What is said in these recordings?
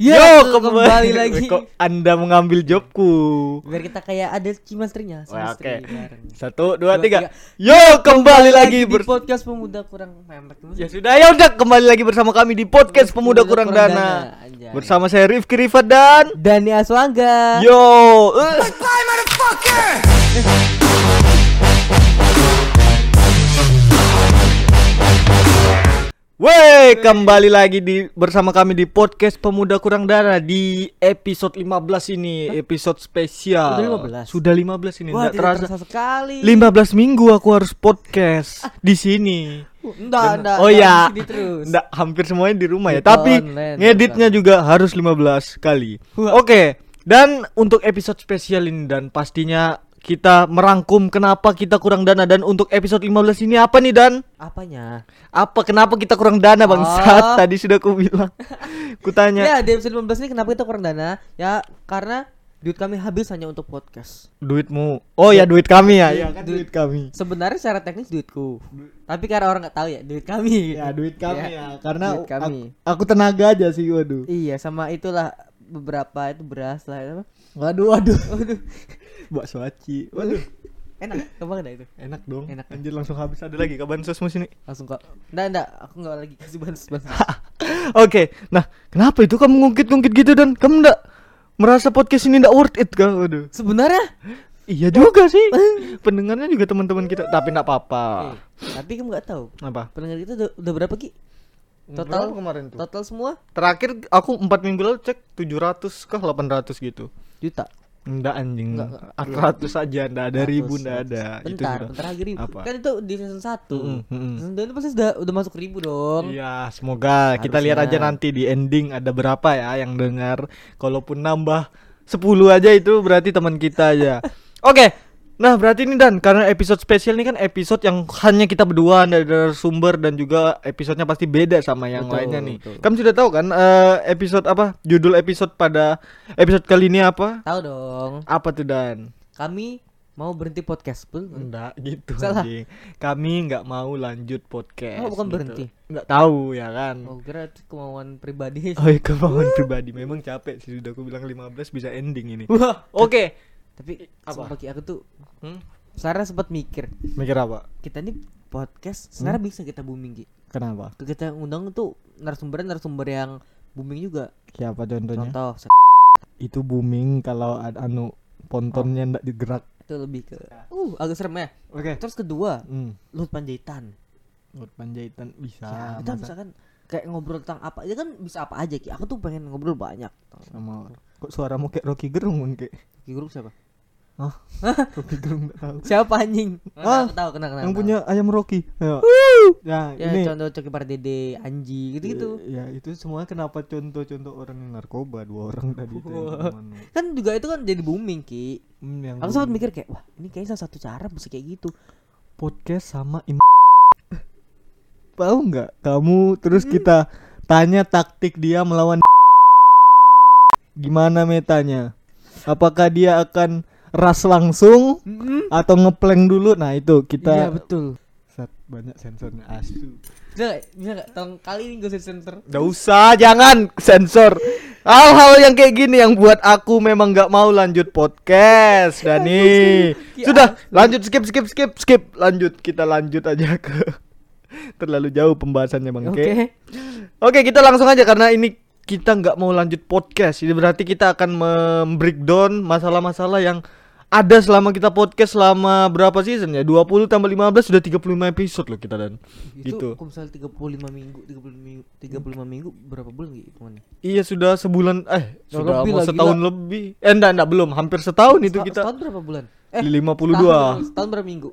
Ya, Yo, betul, kembali lagi. Kok Anda mengambil jobku? Biar kita kayak ada chemistry Oke. bareng. Satu, dua, Dua, tiga. tiga. Yo, kembali lagi di ber podcast pemuda kurang memek. Ya sudah, ya udah kembali lagi bersama kami di podcast Pemuda Kurang Dana. Anjay. Bersama saya Rifki Rifat dan Dani Aswangga. Yo. eh. Wey, kembali lagi di bersama kami di podcast Pemuda Kurang Dana di episode 15 ini, episode spesial. Udah 15? Sudah 15 ini, Wah, enggak tidak terasa. terasa sekali. 15 minggu aku harus podcast di sini. Enggak, enggak. oh enggak ya, di sini terus. Nggak, hampir semuanya di rumah ya. Tapi online, ngeditnya juga harus 15 kali. Oke, dan untuk episode spesial ini dan pastinya kita merangkum kenapa kita kurang dana dan untuk episode 15 ini apa nih Dan? Apanya? Apa kenapa kita kurang dana bangsat? Oh. Tadi sudah aku bilang. Kutanya Ya, di episode 15 ini kenapa kita kurang dana? Ya, karena duit kami habis hanya untuk podcast. duitmu. Oh ya duit kami ya. Ya kan Duit- duit kami. Sebenarnya secara teknis duitku. Tapi karena orang nggak tahu ya, duit kami. Ya duit kami ya, Ya, karena duit kami. Aku, aku tenaga aja sih waduh. Iya, sama itulah beberapa itu beras lah apa? Waduh waduh. Waduh. Bakso aci. Waduh. Enak, kemarin ada itu. Enak dong. Enak. Anjir langsung habis ada lagi kapan sosmu sini. Langsung kok. Enggak, enggak, aku enggak lagi kasih bansos bansos. Oke, nah kenapa itu kamu ngungkit-ngungkit gitu dan kamu ndak merasa podcast ini ndak worth it kah? Waduh. Sebenarnya Iya juga sih. Pendengarnya juga teman-teman kita, tapi ndak apa-apa. eh, tapi kamu nggak tahu. Apa? Pendengar kita udah, udah berapa Ki? Total Berapa kemarin tuh? Total semua Terakhir aku 4 minggu lalu cek 700 kah 800 gitu. juta. Enggak anjing. Enggak, 800 saja enggak ada ribu enggak 100. ada. Itu Bentar, sudah- bentar lagi ribu. Apa? Kan itu di season 1. Mm-mm, mm-mm. Season 2 itu pasti sudah udah masuk ribu dong. Iya, semoga kita lihat aja Harusnya. nanti di ending ada berapa ya yang dengar. Kalaupun nambah 10 aja itu berarti teman kita aja. Oke. Nah, berarti ini Dan karena episode spesial ini kan episode yang hanya kita berdua ada sumber dan juga episodenya pasti beda sama yang Betul, lainnya nih. betul. Kamu sudah tahu kan eh, episode apa? Judul episode pada episode kali ini apa? Tahu dong. Apa tuh Dan? Kami mau berhenti podcast, nggak? Enggak gitu Salah. anjing. Kami nggak mau lanjut podcast. Oh, bukan gitu. berhenti. Nggak tahu ya kan. Oh, kira itu kemauan pribadi. Oh iya kemauan pribadi memang capek sih sudah aku bilang 15 bisa ending ini. Wah, Oke. Tapi Apa? Ki, aku tuh Hmm? Sarah sempat mikir, Mikir apa? kita ini podcast Hmm? sebenarnya bisa kita booming Ki. Kenapa? Kita undang tuh narasumber narasumber yang booming juga. Siapa contohnya? Contoh se- Itu booming kalau ada anu pontonnya ndak digerak. itu lebih ke uh agak serem ya. Oke. Terus kedua, Hmm. Luhut Panjaitan. Buat panjaitan bisa. ya, kita masa misalkan kayak ngobrol tentang apa aja kan bisa apa aja Ki. Aku tuh pengen ngobrol banyak. sama kok suaramu kayak Rocky Gerung kayak. Ki Guru siapa? Hah? Rocky Gerung tahu. Siapa anjing? Ah, aku tahu kenal kenal. Yang kenal. punya ayam Rocky. Ya. Ya, ya ini contoh Coki Pardede, Anji gitu-gitu. Ya, itu semua kenapa contoh-contoh orang yang narkoba dua orang tadi itu. Kan juga itu kan jadi booming Ki. Hmm, yang Aku sempat mikir kayak wah ini kayaknya salah satu cara bisa kayak gitu. podcast sama im tahu nggak kamu terus kita tanya taktik dia melawan gimana metanya apakah dia akan ras langsung atau ngeplank dulu nah itu Iya kita betul. Set, banyak sensornya asu Bisa gak, bisa gak, tolong kali ini gue center Gak usah, jangan sensor. Hal-hal yang kayak gini yang buat aku memang nggak mau lanjut podcast, Dani. Ya Sudah, lanjut skip skip skip skip. Lanjut, kita lanjut aja ke terlalu jauh pembahasannya Bang Oke. Ke. Oke, kita langsung aja karena ini kita nggak mau lanjut podcast. Ini berarti kita akan membreakdown masalah-masalah yang ada selama kita podcast selama berapa season ya? 20 tambah 15 sudah 35 episode loh kita dan Itu gitu. kalau misalnya 35 minggu, 35 minggu, 35 minggu berapa bulan gitu hitungannya? Iya sudah sebulan eh Ya, sudah lebih mau lah, setahun gila. lebih. Eh enggak enggak belum, hampir setahun itu Setahun- kita. Setahun berapa bulan? 52. Setahun, setahun berapa minggu?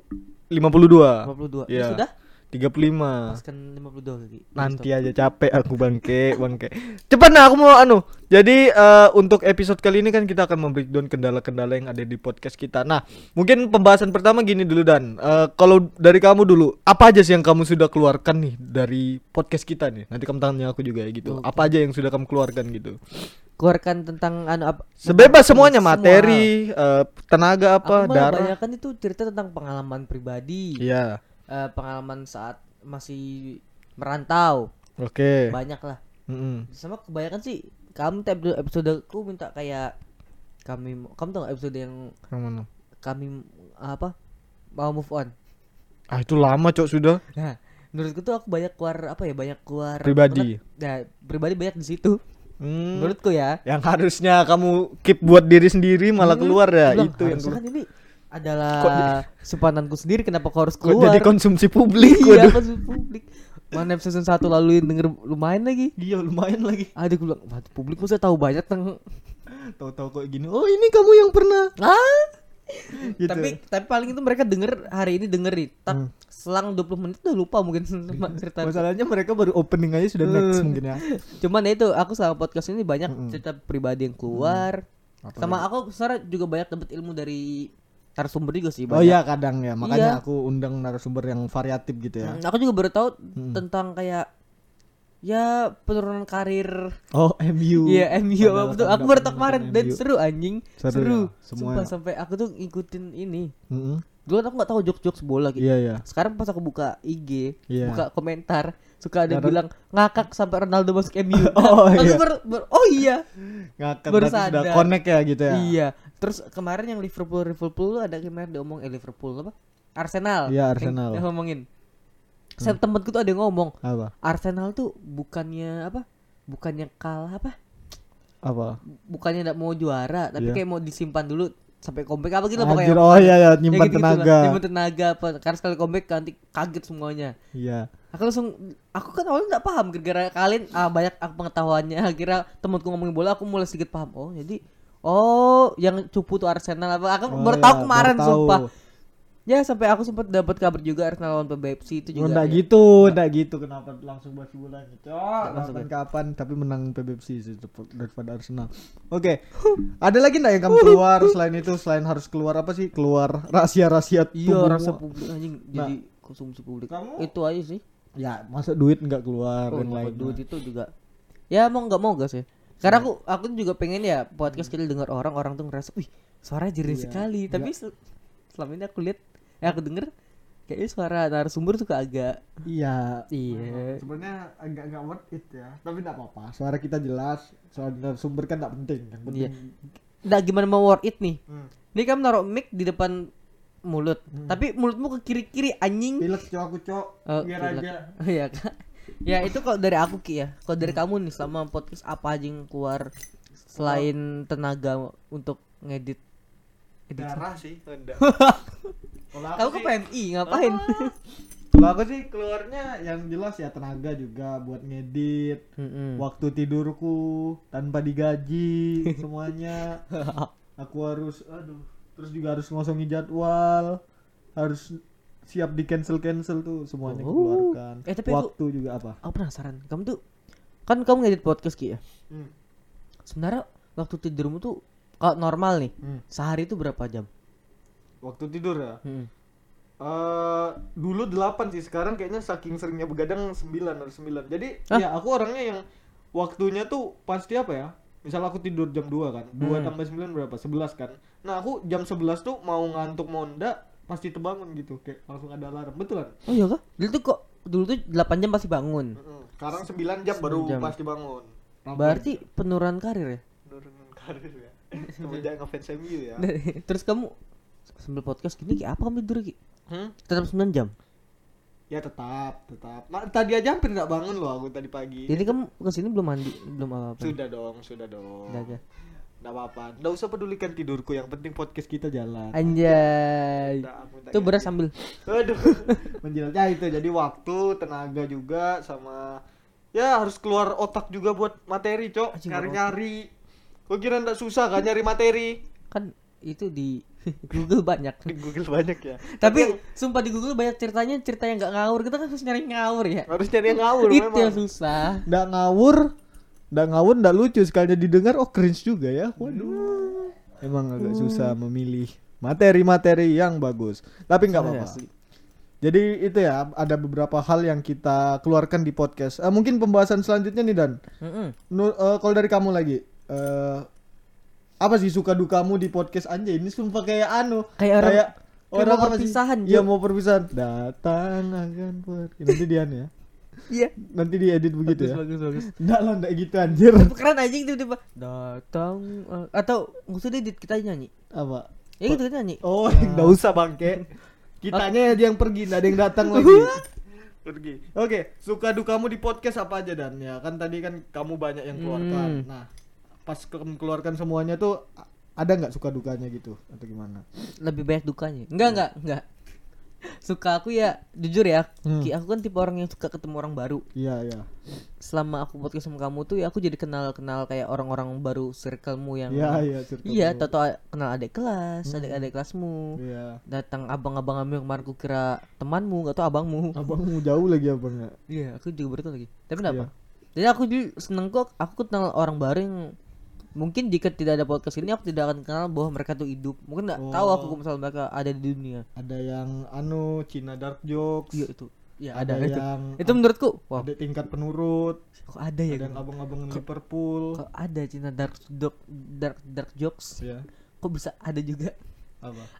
52. 52. Iya. Ya sudah? 35. Paskan 52 kaki. Nanti aja capek aku bangke, bangke. Cepat nah aku mau anu. Jadi eh, untuk episode kali ini kan kita akan membreakdown kendala-kendala yang ada di podcast kita. Nah, mungkin pembahasan pertama gini dulu dan eh, kalau dari kamu dulu, apa aja sih yang kamu sudah keluarkan nih dari podcast kita nih? Nanti kamu tanya aku juga ya gitu. Oke. Apa aja yang sudah kamu keluarkan gitu? Keluarkan tentang anu apa? Sebebas semuanya Semua. materi, eh, tenaga apa, Aku darah. kan itu cerita tentang pengalaman pribadi. Iya. Eh, pengalaman saat masih merantau. Oke. Banyak lah. Mm-mm. Sama kebanyakan sih kamu tiap episode aku minta kayak kami kamu tau gak episode yang Yang mana? kami apa mau move on Ah itu lama cok sudah. nah menurutku tuh aku banyak keluar apa ya banyak keluar Pribadi. nah pribadi banyak di situ Hmm. menurutku ya Yang harusnya kamu keep buat diri sendiri malah Hmm, keluar ya bilang, itu yang kan ini adalah simpananku sendiri kenapa kau harus keluar jadi konsumsi publik iya waduh. konsumsi publik mana season satu lalu yang denger lumayan lagi Iya lumayan lagi. ada gue bilang "Wah, publik masa tahu banyak tentang Tahu-tahu kok gini. Oh ini kamu yang pernah. ah Gitu. tapi tapi paling itu mereka denger hari ini denger nih tak Hmm. selang 20 menit udah lupa mungkin cerita Masalahnya mereka baru opening aja sudah next Hmm. mungkin ya. cuman ya itu aku selama podcast ini banyak Mm-mm. cerita pribadi yang keluar Apa sama aku secara juga banyak dapat ilmu dari narasumber juga sih Oh banyak. iya kadang ya, makanya Iya. aku undang narasumber yang variatif gitu ya. Hmm, aku juga baru tahu Mm. tentang kayak ya penurunan karir Oh MU. Iya MU apa kan Aku baru kemarin dan seru anjing. Seru Seru. ya, semua Sumpah ya. sampai aku tuh ngikutin ini. Mm-mm. Dulu kan aku nggak tahu jokes-jokes bola gitu. Iya iya. Sekarang pas aku buka IG, Iya. buka komentar, suka ada Karena- bilang ngakak sampai Ronaldo masuk MU. Oh, iya. baru- baru- oh iya. Ngakak Baru berarti sudah connect ya gitu ya. Iya. Terus kemarin yang Liverpool Liverpool ada kemarin diomong eh Liverpool apa? Arsenal. Iya, Yang- Arsenal. Yang, ngomongin. Saya temanku tuh ada yang ngomong, Apa? Arsenal tuh bukannya apa? Bukannya kalah apa? Apa? Bukannya enggak mau juara, tapi Iya. kayak mau disimpan dulu sampai comeback apa gitu Anjir, pokoknya. oh iya ya Ya nyimpan gitu-gitu lah. tenaga. Nyimpan tenaga apa karena sekali comeback nanti kaget semuanya. Iya. Aku langsung aku kan awalnya nggak paham gara-gara kalian ah, banyak aku pengetahuannya akhirnya temanku ngomongin bola aku mulai sedikit paham. Oh, jadi oh yang cupu tuh Arsenal apa aku Oh, baru iya, tahu kemarin baru tahu. sumpah. Ya sampai aku sempat dapat kabar juga Arsenal lawan PBFC itu Oh, juga. enggak ya. gitu, enggak gitu. Kenapa langsung bahas bola gitu? masuk ya. Kapan-kapan tapi menang PBFC sih daripada Arsenal. Oke. Ada lagi enggak yang kamu keluar selain itu selain harus keluar apa sih? Keluar rahasia-rahasia Iya, rasa publik anjing jadi konsumsi publik. kamu- Itu aja sih. Ya, masa duit enggak keluar Oh, dapat lain. duit itu juga. Ya mau nggak mau gas ya. Karena aku aku juga pengen ya podcast kita dengar orang orang tuh ngerasa, wih suara jernih Iya. sekali. Tapi sel- selama ini aku lihat, ya aku denger kayaknya suara narasumber tuh agak Iya. iya. Sebenarnya agak enggak worth it ya. Tapi enggak apa-apa. Suara kita jelas, suara sumber kan enggak penting. Yang penting Iya. Nggak gimana mau worth it nih. Hmm. Ini kamu naruh mic di depan mulut, tapi mulutmu ke kiri-kiri anjing. Pilek cok aku cok. Oh, Biar pilek. aja. Iya kak. Ya itu kalau dari aku ki ya. Kalau dari kamu nih selama podcast apa aja yang keluar selain tenaga untuk ngedit. edit. Darah sih, enggak. Kalau ke PMI ngapain? Kalau aku sih keluarnya yang jelas ya tenaga juga buat ngedit, waktu tidurku tanpa digaji semuanya. Aku harus aduh, terus juga harus ngosongi jadwal, harus siap di cancel cancel tuh semuanya Oh. keluarkan. Eh, tapi aku- waktu juga apa? Aku penasaran. Kamu tuh kan kamu ngedit podcast ki ya. Hmm. Sebenarnya waktu tidurmu tuh kalau normal nih Hmm. sehari itu berapa jam? Waktu tidur ya. Mm. Eh dulu 8 sih, sekarang kayaknya saking seringnya begadang 9 atau 9. Jadi Hah? ya aku orangnya yang waktunya tuh pasti apa ya? Misal aku tidur jam 2 kan. 2 Hmm. tambah 9 berapa? 11 kan. Nah, aku jam 11 tuh mau ngantuk mau ndak pasti terbangun gitu. Kayak langsung ada alarm. Betulan. Oh iya kah? Dulu tuh kok dulu tuh 8 jam pasti bangun. Sekarang 9 jam baru 9 jam. pasti bangun. Berarti penurunan karir ya? Nurunin karir ya. Semenjak ngefans MU ya. Terus kamu sambil podcast gini kayak apa kamu tidur ki? Hmm? Tetap 9 jam. Ya tetap, tetap. Ma- tadi aja hampir nggak bangun loh aku tadi pagi. Jadi kamu ke sini belum mandi, belum apa-apa. Sudah dong, sudah dong. Udah aja. Nggak apa-apa. Nggak usah pedulikan tidurku, yang penting podcast kita jalan. Anjay. Itu beras ganti. sambil. Aduh. Menjelasnya itu. Jadi waktu, tenaga juga sama ya harus keluar otak juga buat materi, Cok. Nyari-nyari. Kok kira nggak susah kan nyari materi? Kan itu di Google banyak. Di Google banyak ya. Tapi sumpah di Google banyak ceritanya cerita yang nggak ngawur. Kita kan harus nyari ngawur ya. harus nyari yang ngawur itu memang. yang susah. Nggak ngawur, nggak ngawur, nggak lucu. Sekalinya didengar, oh cringe juga ya. Waduh. Emang agak susah memilih materi-materi yang bagus. Tapi nggak Iya, apa-apa. Jadi itu ya ada beberapa hal yang kita keluarkan di podcast. Eh, mungkin pembahasan selanjutnya nih Dan. Mm-mm. Nu- eh, kalau dari kamu lagi, eh, apa sih suka dukamu di podcast anjay? Ini sumpah kayak anu, Kayak orang- kayak sih? perpisahan, Iya mau perpisahan. Datang akan pergi. Nanti Dian ya. Iya. Nanti diedit begitu bagus, ya. bagus, bagus. Enggak lah, enggak gitu anjir. Keren anjing tiba-tiba datang eh, atau usah edit kita nyanyi. Apa? Ya gitu kita nyanyi. Oh, enggak usah bangke. Kitanya yang pergi, enggak ada yang datang lagi. pergi. Oke, suka dukamu di podcast apa aja dan ya kan tadi kan kamu banyak yang keluarkan. Hmm. Nah, pas kamu keluarkan semuanya tuh ada nggak suka dukanya gitu atau gimana? Lebih banyak dukanya. Enggak, enggak, enggak. Suka aku ya jujur ya, Hmm. Ki, aku kan tipe orang yang suka ketemu orang baru. Iya, iya. Selama aku podcast sama kamu tuh ya aku jadi kenal-kenal kayak orang-orang baru circlemu yang Iya, iya, circle Iya, tato kenal adik kelas, adik-adik kelasmu. Iya. Datang abang-abang kamu yang kemarin ku kira temanmu, gak tau abangmu. Abangmu jauh lagi abangnya. Iya, aku juga baru lagi. Tapi kenapa? Iya. Jadi aku dulu seneng kok, aku kenal orang baru yang mungkin jika tidak ada podcast ini aku tidak akan kenal bahwa mereka tuh hidup. Mungkin nggak tahu aku Oh. misalnya mereka ada di dunia. Ada yang anu Cina dark jokes. Iya itu. Ya ada, ada, itu. yang Itu menurutku, wah, ada tingkat penurut, kok ada ya? ada yang abang-abang Liverpool. Kok ada Cina dark dark dark, dark jokes? Ya. Kok bisa ada juga?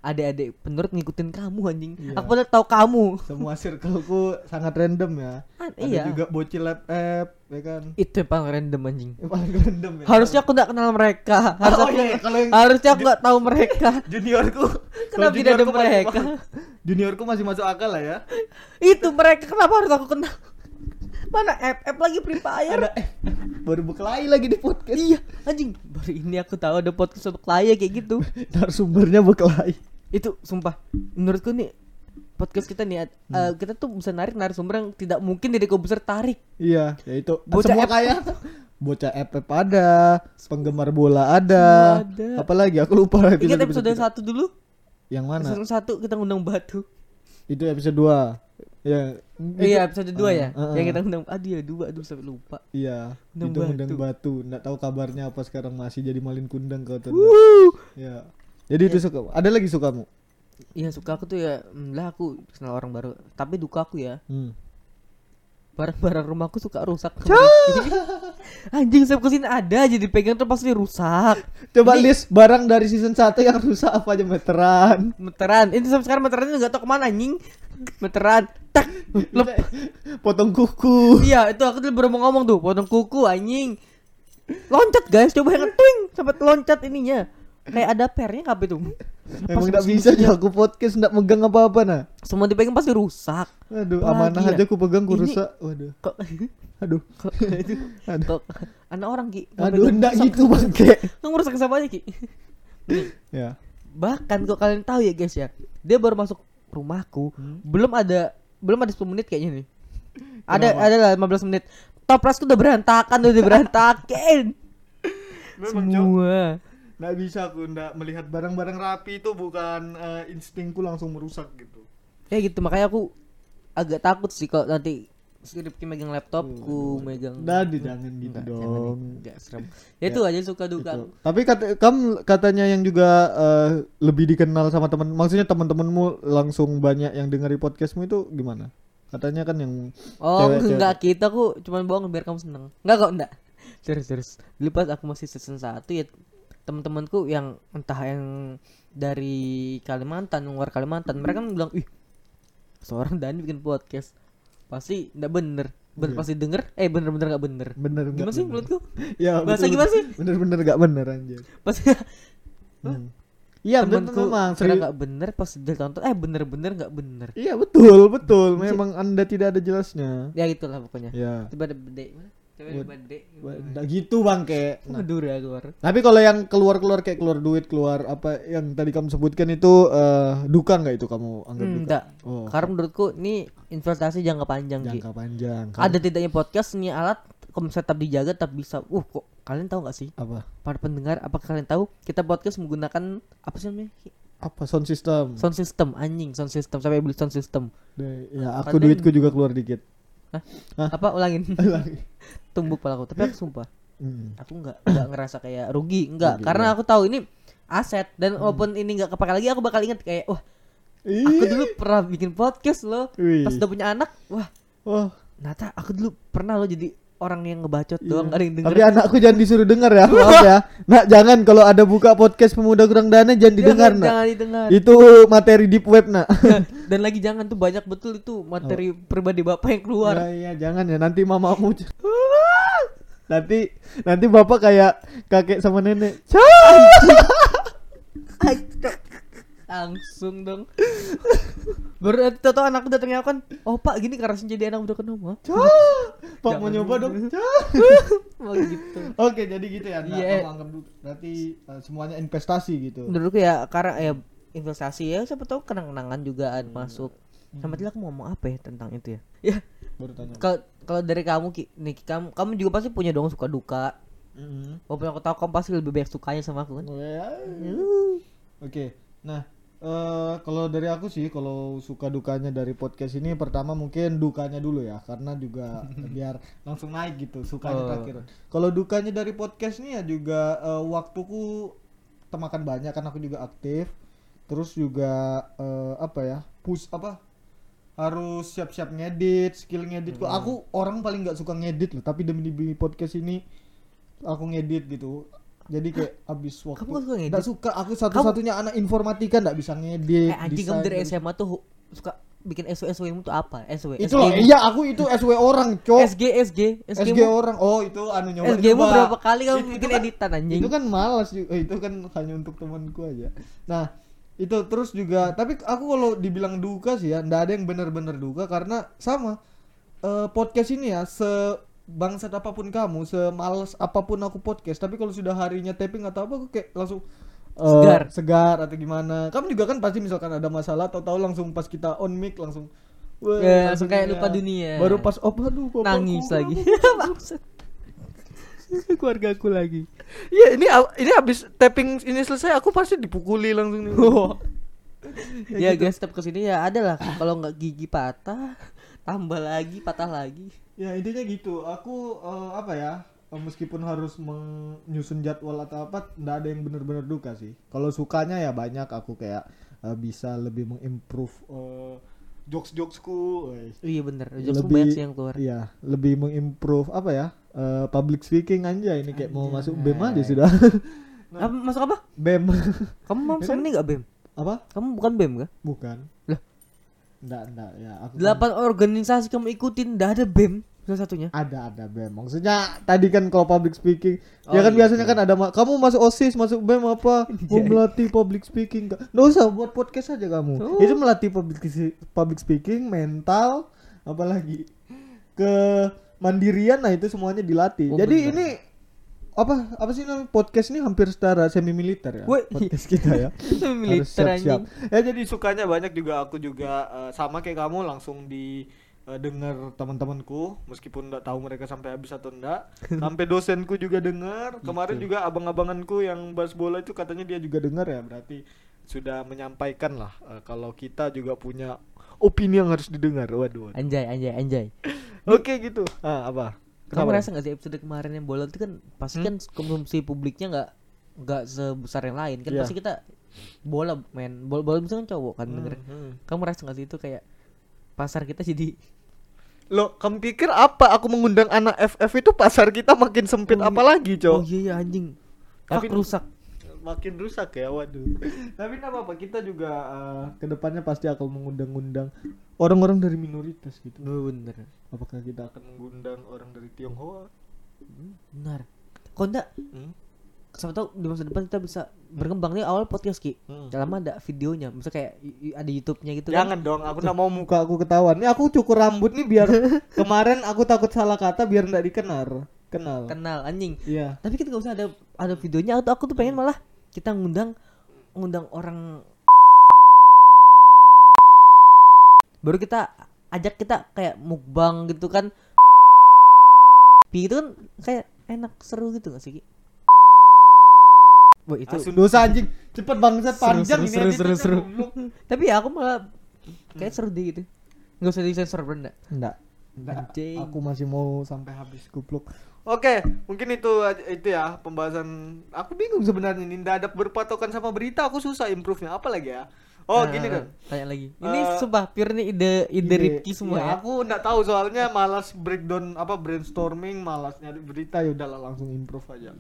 Adik-adik penurut ngikutin kamu anjing. Iya. Aku padahal tahu kamu. Semua circleku sangat random ya. Ah, Ada iya. juga bocil lab app, ya kan? Itu yang paling random anjing. Yang paling random ya. Harusnya aku nggak kenal mereka. Harusnya Oh, aku, iya, iya, kalau yang- harusnya aku nggak tahu mereka. juniorku. Kenapa tidak ada mereka? Juniorku masih masuk akal lah ya. Itu mereka kenapa harus aku kenal? Mana app app lagi Free Fire? Ada eh baru berkelahi lagi di podcast. Iya, anjing. Baru ini aku tahu ada podcast untuk klien kayak gitu. Narasumbernya berkelahi. Itu sumpah menurutku nih podcast kita nih eh, kita tuh bisa narik narasumber yang tidak mungkin dari besar tarik. Iya, ya itu Bocah semua app. kayak bocah FF ada, penggemar bola ada, ada. apalagi aku lupa lah Ingat episode, episode satu dulu? yang mana? Episode satu kita ngundang Batu. Itu episode 2 Ya, Iya, episode 2 ya. Ah, ah, yang ah. kita ngundang ah dia dua aduh sampai lupa. Iya, Undang itu undang Batu. batu. Nggak tahu kabarnya apa sekarang masih jadi malin kundang kau tuh. Wuh. Ya. Jadi itu suka. Ada lagi sukamu? Iya suka aku tuh ya, hmm, lah aku kenal orang baru. Tapi duka aku ya, Hmm. barang-barang rumahku suka rusak. Anjing saya ke sini ada aja dipegang tuh pasti rusak. Coba Ini- list barang dari season 1 yang rusak apa aja meteran. Meteran, ini sampai sekarang meteran nggak tahu ke mana anjing. Meteran, tak, lep. Potong kuku. Iya itu aku tuh baru mau ngomong tuh, potong kuku anjing. Loncat guys, coba yang twing sampai loncat ininya. Kayak ada pernya apa itu? Emang nggak bisa ya aku podcast nggak megang apa-apa nah. Semua dipegang pasti rusak. Aduh, Wah, amanah gila. aja aku pegang ku Ini- rusak. Waduh. Kok Aduh. kok Aduh. kok anak orang ki Aduh, enggak gitu bangke. Kamu rusak sama aja ki Ya. bahkan kok kalian tahu ya guys ya dia baru masuk rumahku Hmm. belum ada belum ada 10 menit kayaknya nih. Ada ada lah 15 menit. Toples udah berantakan udah berantakin semua. Nggak bisa aku nggak melihat barang-barang rapi itu bukan eh, instingku langsung merusak gitu. ya gitu makanya aku agak takut sih kalau nanti si megang laptopku megang Nah, di- jangan gitu Enggak, dong. jangan, enggak serem. Ya itu aja suka duka. Gitu. Tapi kata kamu katanya yang juga eh, lebih dikenal sama teman, maksudnya teman-temanmu langsung banyak yang dengerin podcastmu itu gimana? Katanya kan yang Oh Cewek-cewek. enggak. kita aku cuman bohong biar kamu seneng. Enggak kok enggak. Serius serius Dulu pas aku masih season 1 ya teman-temanku yang entah yang dari Kalimantan luar Kalimantan mereka kan bilang ih seorang Dani bikin podcast pasti enggak bener bener Iya. pasti denger eh bener-bener enggak bener bener nggak gimana sih bener? menurutku Ya, Bahasa betul, gimana sih? Bener-bener gak bener anjir. pasti Hmm. Iya, bener temanku memang kira serius. enggak bener pas dia tonton eh bener-bener enggak bener Iya, betul, betul. Memang Anda tidak ada jelasnya. ya gitulah pokoknya Ya. tiba ada bede mana coba ada bede Enggak gitu, Bang, kayak. Nah, Madura keluar Tapi kalau yang keluar-keluar kayak keluar duit, keluar apa yang tadi kamu sebutkan itu eh, duka nggak itu kamu anggap duka? enggak Oh, Karena menurutku ini investasi jangka panjang Ki. jangka panjang. Kan? Ada tidaknya podcast ini alat kalau misalnya tetap dijaga tetap bisa. Uh kok kalian tahu nggak sih? apa? Para pendengar apakah kalian tahu kita podcast menggunakan apa sih namanya? Ki? Apa sound system? Sound system anjing, sound system sampai beli sound system. Ya aku Padahal- duitku juga keluar dikit. Hah? Hah? Apa ulangin? Lagi. Tumbuk palaku. Tapi aku sumpah, Hmm. aku nggak nggak ngerasa kayak rugi, enggak. Rugi, Karena iya. aku tahu ini aset dan walaupun ini nggak kepake lagi aku bakal inget kayak wah aku Ih. dulu pernah bikin podcast loh Wih. pas udah punya anak wah Wah, Nata aku dulu pernah loh jadi orang yang ngebacot doang gak ada yang denger. Tapi anakku jangan disuruh dengar ya, maaf ya. Nak jangan kalau ada buka podcast pemuda kurang dana jangan didengar jangan, nak. jangan didengar. Itu materi deep web nak. Dan lagi jangan tuh banyak betul itu materi pribadi bapak yang keluar. Ya, iya jangan ya nanti mamamu nanti nanti bapak kayak kakek sama nenek. Langsung dong. Baru itu tuh anak datangnya kan, oh pak gini karena jadi anak udah kenal mah. Pak mau nyoba dulu. dong. Gitu. Oke, jadi gitu ya. Nah, Iya. anggap dulu. Berarti eh, semuanya investasi gitu. Menurutku ya karena ya investasi ya siapa tahu kenang-kenangan juga ada masuk. Sama tadi aku mau ngomong apa ya tentang itu ya? Ya Baru tanya. kalau kalau dari kamu Ki, nih kamu kamu juga pasti punya dong suka duka. Mm-hmm. Walaupun aku tahu kamu pasti lebih banyak sukanya sama aku kan. Oke. Nah, eh kalau dari aku sih kalau suka dukanya dari podcast ini pertama mungkin dukanya dulu ya karena juga biar langsung naik gitu sukanya Oh. terakhir. Kalau dukanya dari podcast ini ya juga eh, waktuku termakan banyak kan aku juga aktif. Terus juga eh, apa ya? Push apa? harus siap-siap ngedit, skill ngedit. Kok aku orang paling nggak suka ngedit loh, tapi demi demi podcast ini aku ngedit gitu. Jadi kayak abis waktu. Kamu suka ngedit? Nggak suka. Aku satu-satunya anak informatika nggak bisa ngedit. Eh anjing kamu dari SMA tuh suka bikin SW SW tuh apa? SW. Itu loh, iya aku itu SW orang, cok. SG SG SG, SG orang. Oh, itu anu nyoba. SG mu berapa kali kamu Itu- bikin kan- editan anjing? Itu kan malas juga. Eh, itu kan hanya untuk temanku aja. Nah, itu terus juga tapi aku kalau dibilang duka sih ya, ndak ada yang benar-benar duka karena sama eh, podcast ini ya se bangsat apa pun kamu, semales apa pun aku podcast, tapi kalau sudah harinya taping atau apa aku kayak langsung eh, Segar. segar atau gimana. Kamu juga kan pasti misalkan ada masalah atau tahu langsung pas kita on mic langsung wah, Ya, langsung kayak lupa dunia. Baru pas oh aduh kok nangis lagi. Keluarga aku lagi. Iya ini ini habis tapping ini selesai aku pasti dipukuli langsung nih. ya guys, step ke sini ya ada lah. Kalau nggak gigi patah, tambah lagi, patah lagi. Ya intinya gitu. Aku eh, apa ya? eh, meskipun harus menyusun jadwal atau apa, ndak ada yang benar-benar duka sih. Kalau sukanya ya banyak. Aku kayak eh, bisa lebih mengimprove eh, jokes-jokesku. Wes. Iya bener. Jokes banyak sih yang keluar. Iya, lebih mengimprove apa ya? eh, public speaking aja ini kayak mau masuk Anjay. BEM aja sudah. Apa, masuk apa? BEM. Kamu mau sama ini nggak BEM? apa? Kamu bukan BEM kan? Bukan. Enggak, enggak ya. Aku kan- Delapan organisasi kamu ikutin, nggak ada BEM salah satunya. ada ada BEM maksudnya tadi kan kalau public speaking Oh, ya kan iya, biasanya iya. kan ada ma- kamu masuk osis masuk BEM apa mau melatih public speaking Nggak- nggak usah buat podcast aja kamu Oh. itu melatih public public speaking mental apalagi ke mandirian nah itu semuanya dilatih Oh, jadi benar. ini apa apa sih namanya podcast ini hampir setara semi militer ya Woi. podcast kita ya Harus Militer siap-siap. anjing. Ya jadi sukanya banyak juga aku juga eh, sama kayak kamu langsung di eh, dengar teman-temanku meskipun nggak tahu mereka sampai habis atau enggak. sampai dosenku juga dengar. Kemarin juga abang-abanganku yang bahas bola itu katanya dia juga dengar ya berarti sudah menyampaikan lah eh, kalau kita juga punya opini yang harus didengar. Waduh. waduh. Anjay, anjay, anjay. Oke gitu. Ah apa? Kamu Kenapa? merasa nggak sih episode kemarin yang bola itu kan pasti kan konsumsi publiknya nggak nggak sebesar yang lain kan Iya. pasti kita bola men bola bola misalnya kan cowok kan denger. Hmm. Kamu merasa nggak sih itu kayak pasar kita jadi Lo, kamu pikir apa aku mengundang anak FF itu pasar kita makin sempit Oh, iya. apalagi, Cok? oh iya iya anjing Tapi- rusak makin rusak ya waduh. Tapi nggak apa-apa kita juga eh, ke depannya pasti akan mengundang-undang orang-orang dari minoritas gitu. Oh, bener. Apakah kita akan mengundang orang dari Tionghoa? Benar. Kok enggak Hmm? siapa tahu di masa depan kita bisa berkembang. Nih awal podcast ki. Hmm. dalam ada videonya. Misalnya kayak ada YouTube-nya gitu kan? Jangan dong aku nggak mau muka aku ketahuan. Ini aku cukur rambut nih biar kemarin aku takut salah kata biar nggak dikenal. Kenal. Kenal anjing. Iya. Tapi kita nggak usah ada ada videonya. Atau aku tuh pengen malah kita ngundang ngundang orang baru kita ajak kita kayak mukbang gitu kan Pi, itu kan kayak enak seru gitu gak sih Ki? Wah itu Asun dosa anjing cepet bangsat Seru, panjang seru, ini seru, seru, seru. tapi ya aku malah kayak seru deh gitu nggak usah disensor bener Enggak. Enggak. Anjing. Aku masih mau sampai habis kupluk. Oke, mungkin itu itu ya pembahasan. Aku bingung sebenarnya ini nggak ada berpatokan sama berita. Aku susah improve-nya. Apa lagi ya? Oh, Nah, gini kan. Tanya lagi. Ini Eh, sumpah pure nih ide ide Rifki semua ya. Aku nggak tahu soalnya malas breakdown apa brainstorming, malas nyari berita ya udahlah langsung improve aja.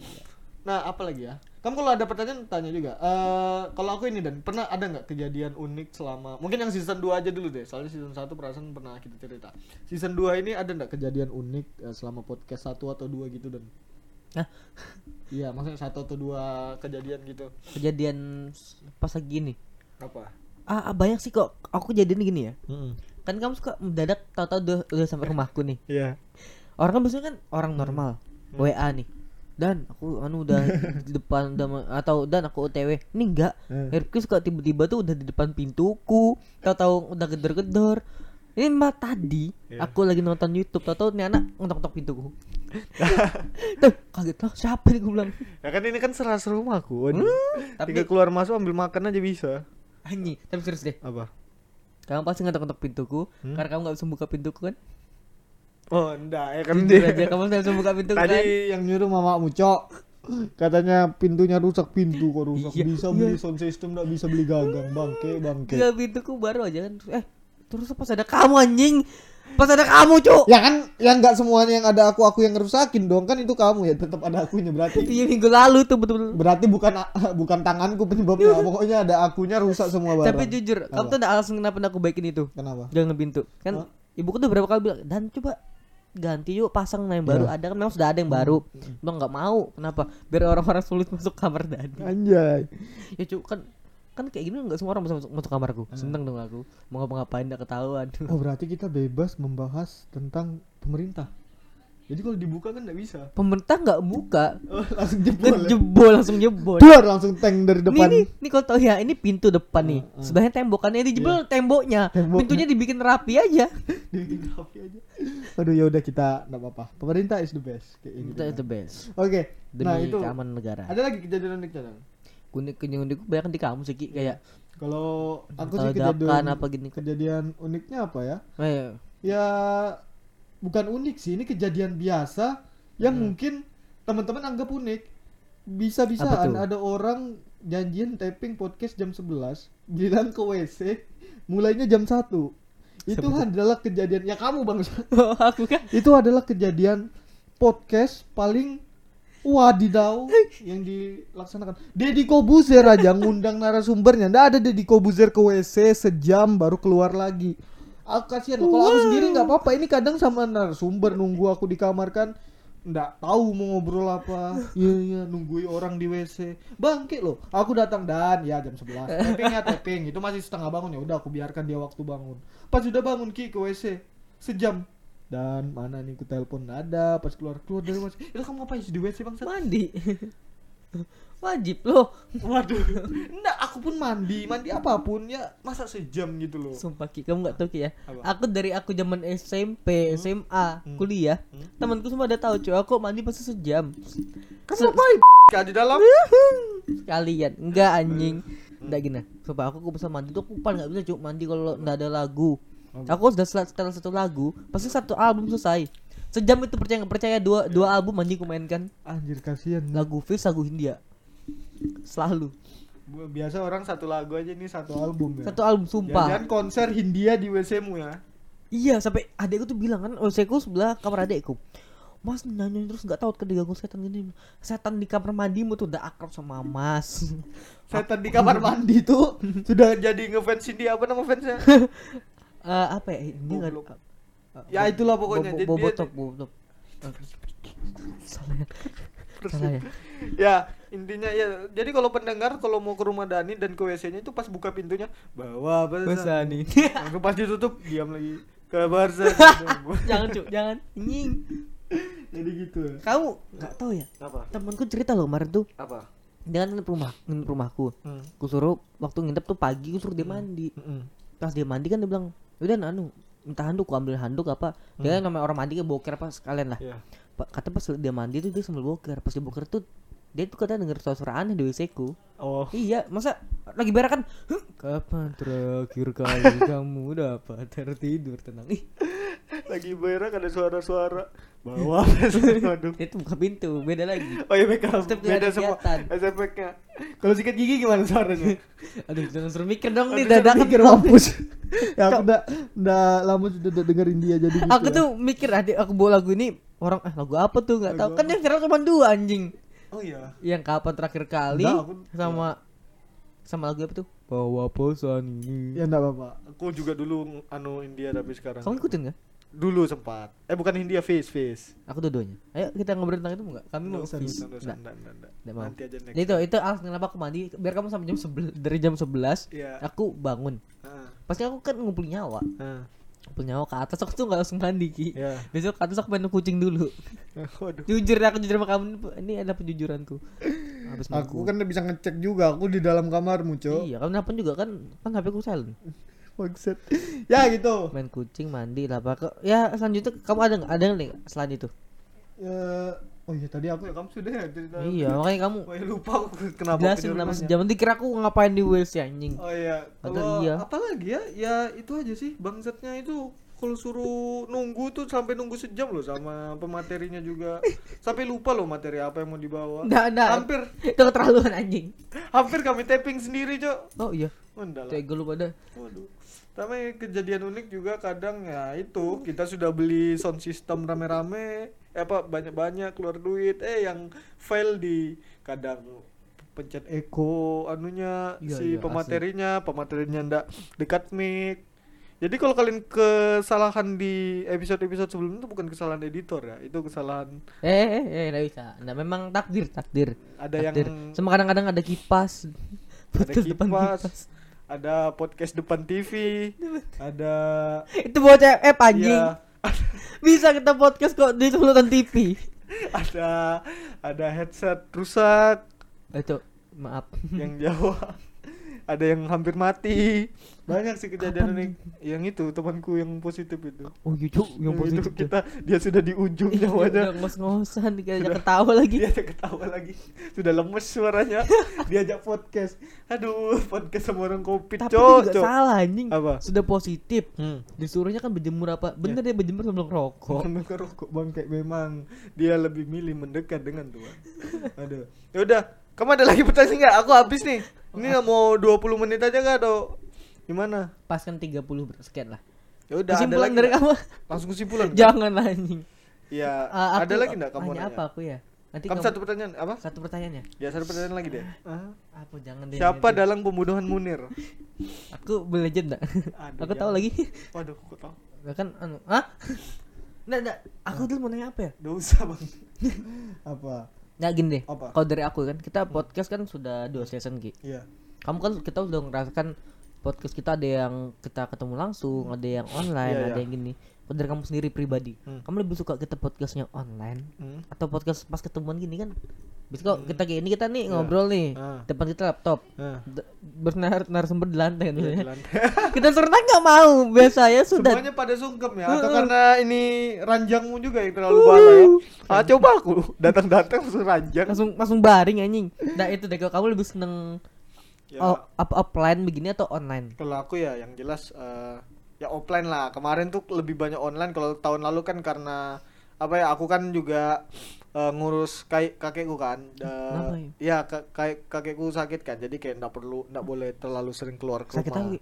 Nah, apa lagi ya? Kamu kalau ada pertanyaan tanya juga. Eh kalau aku ini dan pernah ada nggak kejadian unik selama mungkin yang season 2 aja dulu deh. Soalnya season 1 perasaan pernah kita cerita. Season 2 ini ada nggak kejadian unik eh, selama podcast satu atau dua gitu dan Hah? Iya, maksudnya satu atau dua kejadian gitu. Kejadian pas lagi gini. Apa? Ah, ah, banyak sih kok. Aku kejadian gini ya. Heeh. Kan kamu suka mendadak tahu-tahu udah, udah sampai rumahku nih. Iya. Orang kan biasanya kan orang normal. WA nih. Dan aku anu udah di depan udah atau dan aku OTW. Ini enggak. Hmm. Rifki suka tiba-tiba tuh udah di depan pintuku. Tahu-tahu udah gedor-gedor. Ini mah tadi Iya. aku lagi nonton YouTube, tahu-tahu nih anak ngetok-ngetok pintuku. Tuh, kaget lah, siapa nih gue bilang. Ya kan ini kan seras rumahku. Hmm, tapi- Tinggal keluar masuk ambil makan aja bisa. Anjing, tapi serius deh. Apa? Kamu pasti ngetok-ngetok pintuku Hmm? karena kamu gak bisa buka pintuku kan? Oh, enggak ya kan Jujur aja kamu bisa buka pintu Tadi kan? yang nyuruh mamamu, Cok. Katanya pintunya rusak pintu kok rusak. Iya, bisa iya. beli sound system enggak bisa beli gagang, bangke, bangke. Tiga pintuku baru aja kan. Eh, terus pas ada kamu anjing. Pas ada kamu, Cuk. Ya kan yang enggak semuanya yang ada aku aku yang ngerusakin dong kan itu kamu ya tetap ada akunya berarti Iya minggu lalu tuh betul-betul. berarti bukan bukan tanganku penyebabnya pokoknya ada akunya rusak semua barang Tapi jujur, kamu Apa? tuh ada alasan kenapa aku baikin itu. kenapa Jangan pintu. Kan ibuku tuh berapa kali bilang, "Dan coba ganti yuk pasang yang baru Ya. ada kan memang sudah ada yang baru. Lo nggak mau kenapa? Biar orang-orang sulit masuk kamar Dani anjay. Ya cu kan kan kayak gini nggak semua orang bisa masuk, masuk kamarku. Seneng dong aku mau ngapa-ngapain nggak ketahuan. Oh berarti kita bebas membahas tentang pemerintah. Jadi kalau dibuka kan nggak bisa. Pemerintah nggak buka. Oh, langsung jebol dan ya? jebol langsung jebol. Duar, langsung tank dari depan. nih, nih kau tahu ya, ini pintu depan nih. Ah, ah. Sebelahnya tembok kan ini dijebol temboknya. Temboknya. Pintunya dibikin rapi aja. dibikin rapi aja aduh ya udah kita nggak apa-apa pemerintah is the best kayak gitu Itu kan. the best. oke Demi nah itu keamanan negara. ada lagi kejadian uniknya Dan? Kuning kuning unik banyak di kamu sih Ki. kayak kalau aku sih kejadian apa gini. kejadian uniknya apa ya Eh, ya bukan unik sih ini kejadian biasa yang Hmm. mungkin teman-teman anggap unik bisa-bisaan tuh? ada orang janjian taping podcast jam 11 bilang ke WC mulainya jam 1 itu adalah kejadian ya kamu bang. Aku kan itu adalah kejadian podcast paling wadidaw yang dilaksanakan. Deddy Kobuzer aja ngundang narasumbernya. Ndak ada Deddy Kobuzer ke WC sejam baru keluar lagi. Aku kasihan. Loh. kalau aku sendiri nggak apa-apa. Ini kadang sama narasumber nunggu aku di kamar kan. Nggak tahu mau ngobrol apa. Iya iya nungguin orang di WC bangkit loh. Aku datang dan. Ya jam 11 tapingnya taping. Itu masih setengah bangun. Ya udah aku biarkan dia waktu bangun pas sudah bangun ki ke WC sejam dan mana nih ku telepon nggak ada pas keluar keluar dari WC itu kamu ngapain sih di WC bang mandi. Wajib loh. waduh enggak aku pun mandi mandi apa pun ya masa sejam gitu loh Sumpah Ki, kamu gak tahu Ki ya. Apa? Aku dari aku zaman SMP, SMA, Hmm. kuliah, Hmm. temanku semua udah tahu cuy, aku mandi pasti sejam. kamu ngapain Kak, di dalam Kalian enggak anjing. Enggak gini. Sumpah aku, aku bisa mandi tuh aku paling gak bisa cuy mandi kalau enggak ada lagu. Apa? Aku sudah setel satu lagu, pasti satu album selesai. Sejam itu percaya nggak percaya dua dua album anjing ku mainkan anjir kasihan lagu Fis lagu Hindia. Selalu. Biasa orang satu lagu aja nih satu album ya Satu album sumpah. Jangan konser Hindia di WC mu ya Iya sampai adekku tuh bilang kan WC-ku sebelah kamar adekku. Mas nyanyi terus nggak tahu diganggu setan gini. Setan di kamar mandimu tuh udah akrab sama Mas. setan di kamar mandi tuh sudah jadi ngefans Hindia apa nama fansnya Eh apa ya? Ini nggak. Eh, Ya, itulah pokoknya. bo- dia- Bobotok, bobotok. Salah ya. Salah ya. ya intinya ya jadi kalau pendengar kalau mau ke rumah Dani dan ke WC nya itu pas buka pintunya bawa pesan nih. Pas ditutup diam lagi kabar saya jangan cuk, jangan. Nying. jadi gitu Kamu nggak tahu ya? apa Temanku cerita loh kemarin tuh. apa Dia kan nginep rumah, nginep rumahku. hmm. Ku suruh waktu nginep tuh pagi ku suruh dia mandi. Mm-mm. pas dia mandi kan dia bilang udah anu minta handuk aku ambil handuk apa dia kan namanya orang mandi kan boker apa sekalian lah Iya. Pa- kata pas dia mandi tuh dia sambil boker pas dia boker tuh dia tuh katanya denger suara aneh di WC ku oh iya masa lagi berak kan "Huh, kapan terakhir kali kamu dapat tertidur tenang ih lagi berak ada suara-suara. Bawa waduh. Itu buka pintu beda lagi. Oh iya backup Tetep beda ada semua. efeknya Kalau sikat gigi gimana suaranya? Aduh, jangan suruh mikir dong nih Aduh, dadakan mikir mampus. ya aku udah udah lama sudah udah dengerin dia jadi gitu. Aku ya. tuh mikir adik aku bawa lagu ini orang eh lagu apa tuh? Nggak tahu. Kan yang viral cuma dua anjing. Oh iya. yang kapan terakhir kali Enggak, aku- sama sama lagu apa tuh? Bawa pesan ini. Ya enggak apa-apa. Aku juga dulu anu India tapi sekarang. kamu ikutin nggak Dulu sempat. Eh bukan India face face. aku dua-duanya ayo kita ngobrol tentang itu nggak kami mau. Nggak mau. Nanti aja next. Itu itu alasan kenapa aku mandi biar kamu sampai jam 11 dari jam 11 Iya. aku bangun Ah, pasti aku kan ngumpul nyawa ah, ngumpul nyawa ke atas aku tuh nggak langsung mandi ki Ya. besok ke atas aku main kucing dulu Waduh. jujur aku jujur sama kamu ini ada penjujuranku habis Aku kan bisa ngecek juga. Aku di dalam kamarmu, Cok. iya kamu nelfon juga kan kan HP ku silent Maksud. Ya gitu. main kucing mandi lah pak ya selanjutnya kamu ada nggak ada nih selain itu Ya, oh iya tadi aku ya kamu sudah ya cerita. iya makanya kamu Oh, ya, lupa aku kenapa jelasin nanya. sejam nanti kira aku ngapain di Wales ya anjing Oh iya. Kalau iya. apa lagi ya? Ya itu aja sih bangsatnya itu kalau suruh nunggu tuh sampai nunggu sejam loh sama pematerinya juga. sampai lupa loh materi apa yang mau dibawa. Nggak, nggak. Hampir itu keterlaluan anjing hampir kami tapping sendiri, Cok. oh iya. Tega lu pada Waduh. Tapi kejadian unik juga kadang ya itu kita sudah beli sound system rame-rame, eh apa banyak-banyak keluar duit, eh yang file di kadang pencet echo anunya Iya, si iya, pematerinya, pematerinya ndak dekat mic. Jadi kalau kalian kesalahan di episode-episode sebelumnya itu bukan kesalahan editor ya, itu kesalahan eh eh eh nggak bisa. Nah memang takdir takdir. Ada takdir. yang sama kadang-kadang ada kipas. Ada depan kipas, ada podcast depan TV, ada itu bocah eh anjing. Ya bisa kita podcast kok di seluruh TV ada ada headset rusak. Itu maaf. Yang Jawa ada yang hampir mati banyak sih kejadian unik yang itu temanku yang positif itu oh iya cuk yang itu positif tuh. kita dia sudah di ujung Udah nyawanya ngos-ngosan diajak Sudah. ketawa lagi dia ada ketawa lagi sudah lemes suaranya diajak podcast aduh podcast sama orang covid tapi itu cok juga cok salah anjing Apa? sudah positif hmm. disuruhnya kan berjemur apa bener dia berjemur sambil rokok Sambil ngerokok bangke memang dia lebih milih mendekat dengan Tuhan. Aduh. Ya udah, kamu ada lagi pertanyaan nggak? Aku habis nih. Ini mau 20 menit aja nggak atau gimana? pas kan 30 ber- sekian lah Ya udah ada kesimpulan dari kamu Langsung kesimpulan. jangan lah anjing Ya, Ah, ada lagi enggak kamu nanya apa aku ya nanti Kamu kamu, satu pertanyaan apa? satu pertanyaannya Ya, satu pertanyaan lagi deh. apa jangan deh Siapa dalam pembunuhan Munir? aku boleh legend enggak aku tahu jangan. lagi Waduh, aku tahu. Nggak kan anu ah Nggak, nggak. Aku dulu mau nanya apa ya? Enggak usah, Bang. apa? Nggak gini deh. Kalau dari aku kan, kita podcast kan sudah dua season Ki. Iya. Kamu kan kita udah ngerasakan podcast kita ada yang kita ketemu langsung, ada yang online, Iya, ada iya. yang gini. Dari kamu sendiri pribadi, Hmm. kamu lebih suka kita podcastnya online Hmm. atau podcast pas ketemuan gini kan? Bisa kok kita kayak ini kita nih Iya. ngobrol nih, Ah. depan kita laptop, D- bernar narasumber di lantai kan iya, di lantai. kita serentak nggak mau, biasanya sudah Semuanya pada sungkem ya atau karena ini ranjangmu juga yang terlalu bahaya ya? Ah, coba aku datang-datang langsung ranjang. langsung langsung baring anjing. Nah itu deh kalau kamu lebih seneng Ya, oh, up offline begini atau online? kalau aku ya yang jelas eh, ya offline lah. Kemarin tuh lebih banyak online kalau tahun lalu kan karena apa ya aku kan juga eh, ngurus kayak kakekku kan. Kenapa ya? ya ka- kayak kakekku sakit kan. Jadi kayak enggak perlu enggak boleh terlalu sering keluar ke Sakit rumah.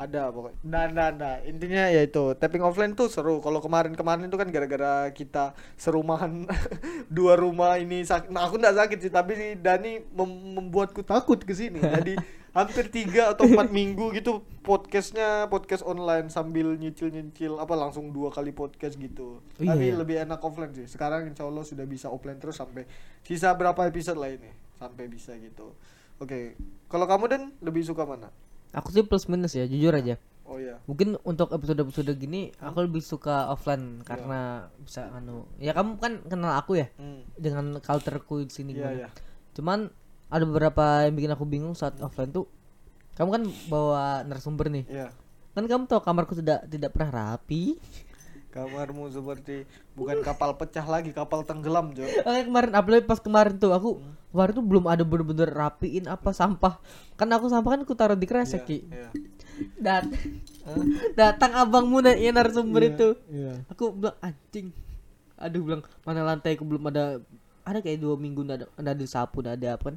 Ada pokoknya. Nah, nah, nah. Intinya ya itu, tapping offline tuh seru. Kalau kemarin-kemarin itu kan gara-gara kita serumahan dua rumah ini sakit. Nah, aku enggak sakit sih, tapi Dani mem- membuatku takut ke sini. Jadi hampir tiga atau empat minggu gitu podcastnya podcast online sambil nyicil-nyicil apa langsung dua kali podcast gitu. Oh, iya, tapi iya. lebih enak offline sih. Sekarang insya Allah sudah bisa offline terus sampai sisa berapa episode lah ini sampai bisa gitu. Oke, kalau kamu dan lebih suka mana? Aku sih plus minus ya, jujur aja. Oh iya. Mungkin untuk episode-episode gini aku lebih suka offline karena bisa anu. Ya kamu kan kenal aku ya Hmm. dengan cultureku di sini Iya, gimana. iya. Cuman ada beberapa yang bikin aku bingung saat offline tuh. Kamu kan bawa narasumber nih. Iya. Kan kamu tahu kamarku tidak tidak pernah rapi. Kamarmu seperti bukan kapal pecah lagi, kapal tenggelam, Jo. Oke kemarin apalagi pas kemarin tuh aku kemarin tuh belum ada bener-bener rapiin apa sampah. Kan aku sampah kan aku taruh di kresek Ki. Iya. Dat datang abangmu dan ya narasumber itu. Iya. Aku bilang anjing. Aduh bilang mana lantai aku belum ada ada kayak dua minggu nggak ada ada sapu nggak ada apa kan.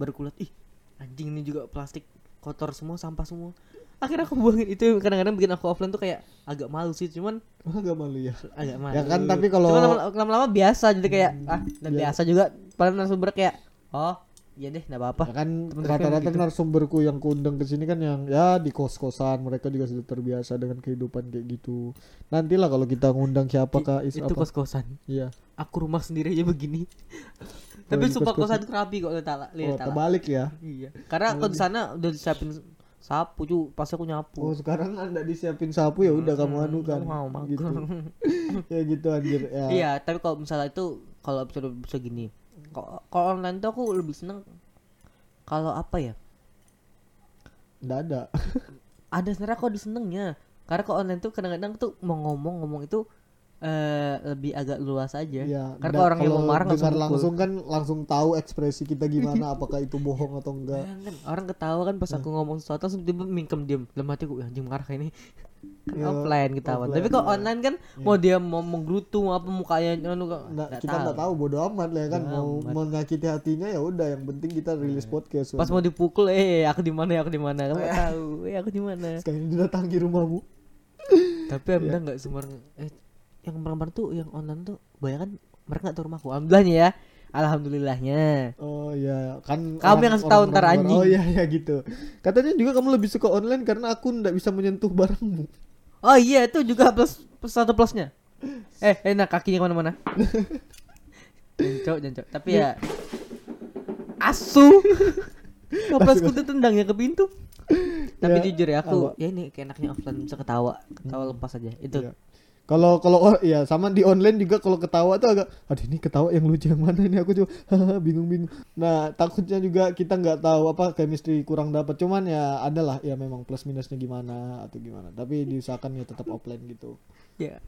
Baru kulihat ih anjing ini juga plastik kotor semua sampah semua akhirnya aku buangin itu kadang-kadang bikin aku offline tuh kayak agak malu sih cuman Agak malu ya. agak malu Ya kan, tapi kalau- lama-lama biasa jadi kayak ah dan ya. biasa juga paling narasumber kayak oh iya deh nggak apa-apa Ya kan rata-rata gitu. narasumberku yang kuundang ke sini kan yang ya di kos-kosan mereka juga sudah terbiasa dengan kehidupan kayak gitu. Nantilah kalau kita ngundang siapa kak itu kos-kosan Iya. aku rumah sendiri aja begini tapi ini sumpah kosan kerapi kok lihat Oh, terbalik ya. iya karena aku di sana udah disiapin sapu cu pas aku nyapu Oh sekarang anda disiapin sapu ya udah kamu anu kan. Mau gitu. ya gitu anjir ya. iya tapi kalau misalnya itu kalau episode bisa gini kalau kalau online tuh aku lebih seneng kalau apa ya Nggak ada. ada sebenarnya aku ada senengnya karena kalau online tuh kadang-kadang tuh mau ngomong ngomong itu eh lebih agak luas aja. Iya. karena kalau orang yang mau marah langsung pukul. langsung kan langsung tahu ekspresi kita gimana apakah itu bohong atau enggak. Bayangkan, orang ketawa kan pas aku ngomong sesuatu langsung tiba mingkem diem. Dalam hatiku "Wih, anjing marah ini. Kan Iya, offline ketahuan offline, tapi kalau iya. online kan mau dia mau menggerutu mau apa mukanya anu nggak kita nggak tahu. bodo amat lah ya kan. Mau amat. Menyakiti hatinya ya udah yang penting kita rilis podcast. Pas mau dipukul eh aku di mana ya aku di mana? Kamu tahu eh aku di mana? Sekali didatangi rumahmu. Tapi alhamdulillah nggak sembarang eh yang kemarin tuh yang online tuh banyak kan mereka nggak tahu rumahku. Alhamdulillahnya ya. Alhamdulillahnya. Oh iya. Kan Kamu yang tahu ntar anjing. oh iya iya gitu. Katanya juga kamu lebih suka online karena aku nggak bisa menyentuh barangmu. Oh iya itu juga plus, plus satu plusnya. Eh enak kakinya ke mana-mana? Jancok jancok. Tapi ya asu. Kaplasku tuh tendangnya ke pintu. Tapi Ya, jujur ya aku apa? ya ini kayak enaknya offline bisa ketawa. Ketawa lepas aja. Itu. Iya. Kalau kalau oh, ya sama di online juga kalau ketawa tuh agak aduh ini ketawa yang lucu yang mana ini? Aku juga bingung bingung. Nah takutnya juga kita nggak tahu apa chemistry kurang dapat cuman ya adalah ya memang plus minusnya gimana atau gimana. Tapi diusahakan ya tetap offline gitu. Ya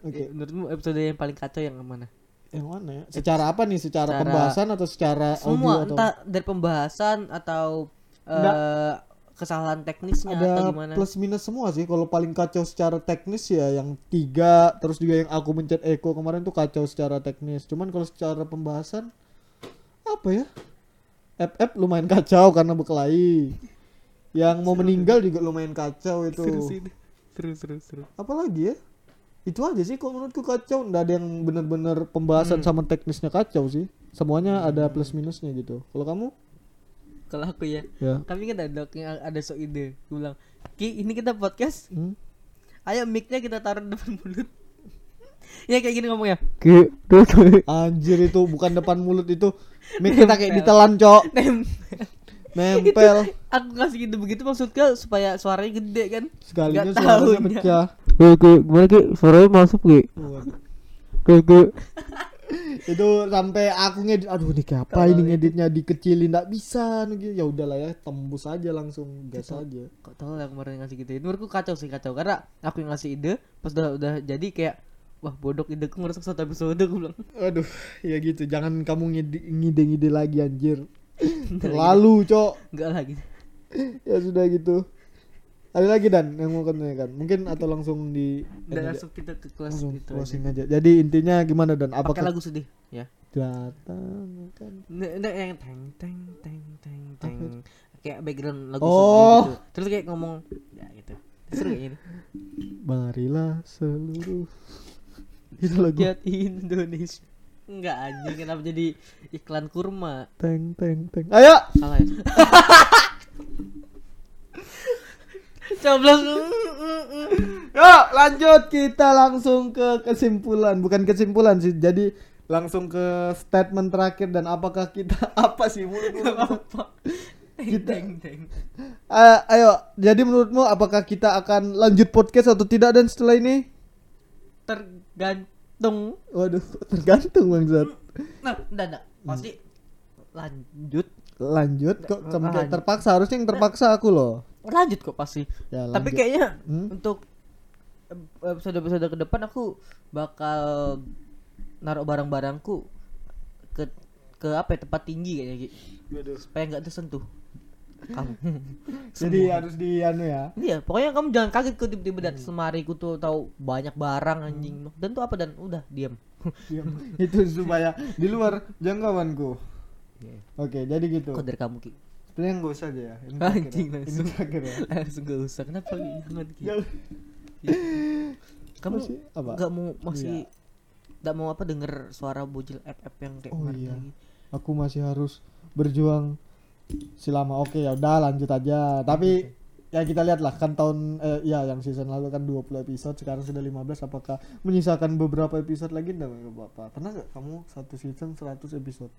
oke. Eh, menurutmu episode yang paling kacau yang mana? Yang mana ya? Secara apa nih? Secara, Secara- pembahasan atau secara semua audio atau entah dari pembahasan atau eh kesalahan teknisnya atau ada gimana? plus minus semua sih. Kalau paling kacau secara teknis ya yang tiga terus juga yang aku mencet Eko kemarin tuh kacau secara teknis. Cuman kalau secara pembahasan apa ya? FF lumayan kacau karena berkelahi. Yang mau meninggal juga lumayan kacau itu. Seru sih itu. seru seru seru. Apalagi ya? Itu aja sih kalau menurutku kacau. Nggak ada yang benar-benar pembahasan sama teknisnya kacau sih. Semuanya ada plus minusnya gitu. Kalau kamu kalau aku ya. Ya. Kami kan ada yang ada so ide. Gue bilang ki ini kita podcast. Hmm? ayo micnya kita taruh di depan mulut. Ya kayak gini ngomongnya. Ki Anjir itu bukan depan mulut itu mic kita kayak ditelan cok. Nempel. Aku kasih gitu begitu maksudnya supaya suaranya gede kan? Sekalinya Nggak suaranya taunya. pecah. Ki, ki, gimana ki? Suaranya masuk ki? Ki, ki. Itu sampai aku ngedit Aduh ini kayak apa ini ngeditnya? Dikecilin Nggak bisa. Nih, gitu. Ya udahlah ya tembus aja langsung Gas aja. Kok tau lah kemarin ngasih gitu Menurutku kacau sih kacau. Karena aku yang ngasih ide Pas udah, udah jadi kayak Wah bodoh ideku ngerusak satu episode Gue bilang. Aduh ya gitu. Jangan kamu ngide- ngide-ngide lagi anjir. Terlalu cok. Enggak lah gitu Ya sudah gitu Ada lagi Dan yang mau tanyakan Mungkin atau langsung di Dan langsung kita ke kelas langsung gitu closing aja. Jadi intinya gimana Dan? Pakai Apakah lagu sedih Ya. Datang kan nggak, yang teng teng teng teng teng. Kayak background lagu Oh. sedih gitu. Terus kayak ngomong Ya gitu. Seru kayak gini. Marilah seluruh Itu lagu. Indonesia. Enggak anjing Kenapa jadi iklan kurma? Teng teng teng. Ayo! Salah ya Coblos. Yuk lanjut. Kita langsung ke kesimpulan. Bukan kesimpulan sih. Jadi langsung ke statement terakhir. Dan apakah kita Apa sih? Mulut-mulut apa? Kita- teng teng Eh, Ayo. Jadi menurutmu apakah kita akan lanjut podcast atau tidak? Dan setelah ini? Tergantung. Waduh tergantung Bang Zat nah enggak enggak. Pasti lanjut. Lanjut? Kok Lanjut. terpaksa? Harusnya yang terpaksa aku loh lanjut kok pasti Ya, tapi lanjut. kayaknya Hmm? untuk episode episode ke depan aku bakal naruh barang-barangku ke ke apa ya, tempat tinggi kayaknya Ki. supaya nggak tersentuh kamu Jadi harus di anu ya iya pokoknya kamu jangan kaget kok tiba-tiba dari semari ku tuh tahu banyak barang anjing dan tuh apa dan udah diam Diam. itu supaya di luar jangkauanku Iya. Oke, jadi gitu. Kok dari kamu Ki? Sebenarnya nggak usah aja ya. Ini terakhir Anjing, ya. Ini langsung. terakhir ya. Langsung gak usah. Kenapa? Jangan Ki. Jangan. Kamu nggak mau masih Iya. nggak mau apa denger suara bocil FF yang kayak Oh iya. lagi. Aku masih harus berjuang selama oke ya udah lanjut aja. Tapi ya kita lihat lah kan tahun eh, ya yang season lalu kan 20 episode sekarang sudah 15 apakah menyisakan beberapa episode lagi enggak apa pernah nggak kamu satu season 100 episode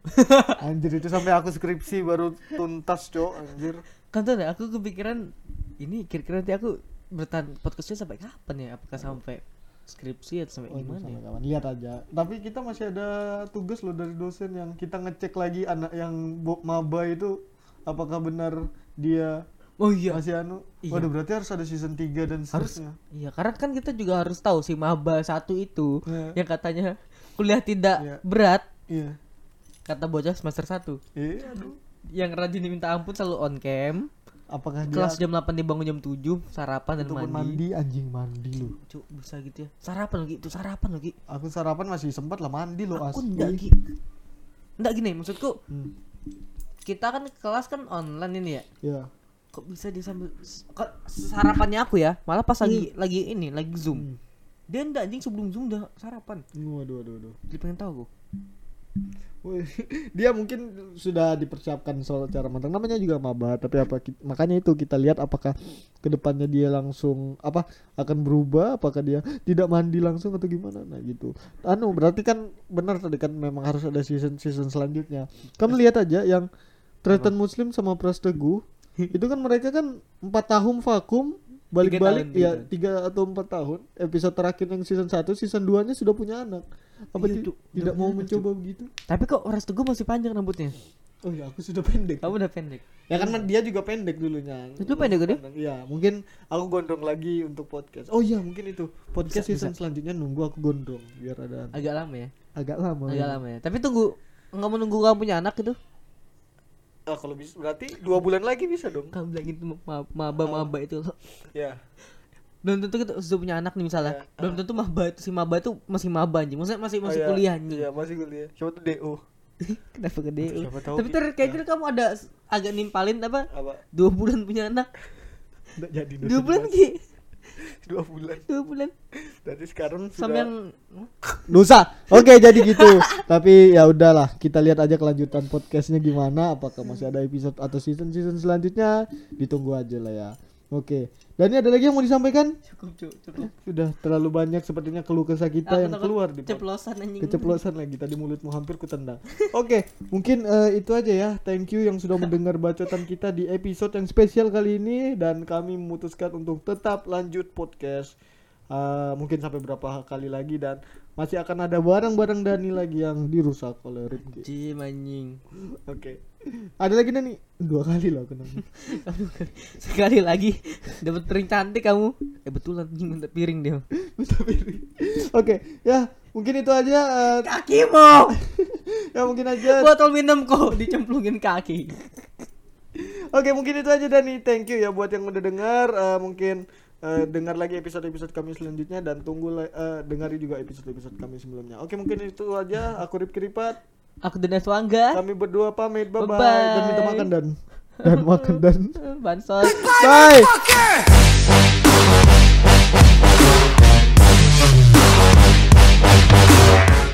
anjir itu sampai aku skripsi baru tuntas cok anjir Kan tuh aku kepikiran ini kira-kira nanti aku bertahan podcastnya sampai kapan ya? Apakah sampai skripsi atau sampai Waduh, gimana sampai ya? kapan? Lihat aja. Tapi kita masih ada tugas loh dari dosen yang kita ngecek lagi anak yang maba itu apakah benar dia Oh iya. masih anu. Iya. Waduh, berarti harus ada season 3 dan harus seterusnya. iya karena kan kita juga harus tahu si maba satu itu Iya. yang katanya kuliah tidak Iya. berat Iya. Kata bocah semester 1 Iya, aduh. yang rajin diminta ampun selalu on cam Apakah dia kelas jam 8 dibangun jam 7 sarapan dan mandi, mandi anjing mandi lu. Cuk, bisa gitu ya sarapan lagi itu sarapan lagi Aku sarapan masih sempat lah mandi lo aku asli. enggak Gi. enggak gini maksudku Hmm. kita kan kelas kan online ini ya Ya. kok bisa dia sambil kok sarapannya aku ya malah pas lagi lagi ini lagi zoom Hmm. dia enggak anjing sebelum zoom udah sarapan Waduh, waduh, waduh. jadi pengen tahu aku dia mungkin sudah dipersiapkan soal cara matang. Namanya juga maba tapi apa makanya itu kita lihat apakah ke depannya dia langsung apa akan berubah apakah dia tidak mandi langsung atau gimana. Nah gitu. Anu berarti kan benar tadi kan memang harus ada season season selanjutnya. Kamu lihat aja yang Tretan Muslim sama Pras Teguh itu kan mereka kan empat tahun vakum balik-balik ya tiga atau empat tahun episode terakhir yang season 1 season 2 nya sudah punya anak apa Iya, Cuk. tidak mau mencoba begitu tapi kok Ras Teguh masih panjang rambutnya Oh ya aku sudah pendek. kamu udah pendek Ya kan dia juga pendek dulunya. Itu pendek gede? Iya, mungkin aku gondrong lagi untuk podcast. Oh iya, mungkin itu. Podcast Bisa, season selanjutnya nunggu aku gondrong biar ada agak lama ya agak lama. agak lama ya tapi tunggu nggak mau nunggu kamu punya anak gitu Ah, kalau bisa berarti dua bulan lagi bisa dong. kamu bilang itu ma- maba maba itu loh Ya. belum tentu kita sudah punya anak nih misalnya Ya, belum tentu maba itu si maba itu masih maba anjing maksudnya masih masih Oh, iya. kuliah anjing Iya, masih kuliah. Siapa tuh DO? kenapa Siapa tahu, tapi Ki. ter kayaknya kamu ada agak nimpalin apa Apa? dua bulan punya anak Nggak jadi dua bulan ki Dua bulan. dua bulan Dari sekarang sudah yang Nusa. Oke, jadi gitu. Tapi ya udahlah, kita lihat aja kelanjutan podcastnya gimana. Apakah masih ada episode atau season-season selanjutnya? Ditunggu aja lah ya. Oke. Dan ini ada lagi yang mau disampaikan? cukup cukup cukup Sudah terlalu banyak sepertinya keluh kesah kita Aku yang keluar di pod- ceplosan anjing keceplosan lagi tadi mulutmu hampir kutendang. Oke, mungkin eh, itu aja ya. Thank you yang sudah mendengar bacotan kita di episode yang spesial kali ini dan kami memutuskan untuk tetap lanjut podcast. Eh, mungkin sampai berapa kali lagi dan masih akan ada barang-barang Dani lagi yang dirusak oleh Rifki. Jim anjing Oke. Ada lagi Dani? Dua kali loh aku sekali lagi. Dapat piring cantik kamu. Eh betulan minta piring dia. Minta piring. Oke, ya mungkin itu aja. eh, kakimu ya mungkin aja. Botol minum kok dicemplungin kaki. Oke mungkin itu aja Dani. Thank you ya buat yang udah dengar Eh, Mungkin eh, dengar lagi episode-episode kami selanjutnya Dan tunggu eh, dengari juga episode-episode kami sebelumnya. Oke mungkin itu aja. Aku Rip Keripat aku dan Wangga Kami berdua pamit Bye-bye. Bye-bye. Dan minta makan Dan. Dan makan Dan. Bansos Bye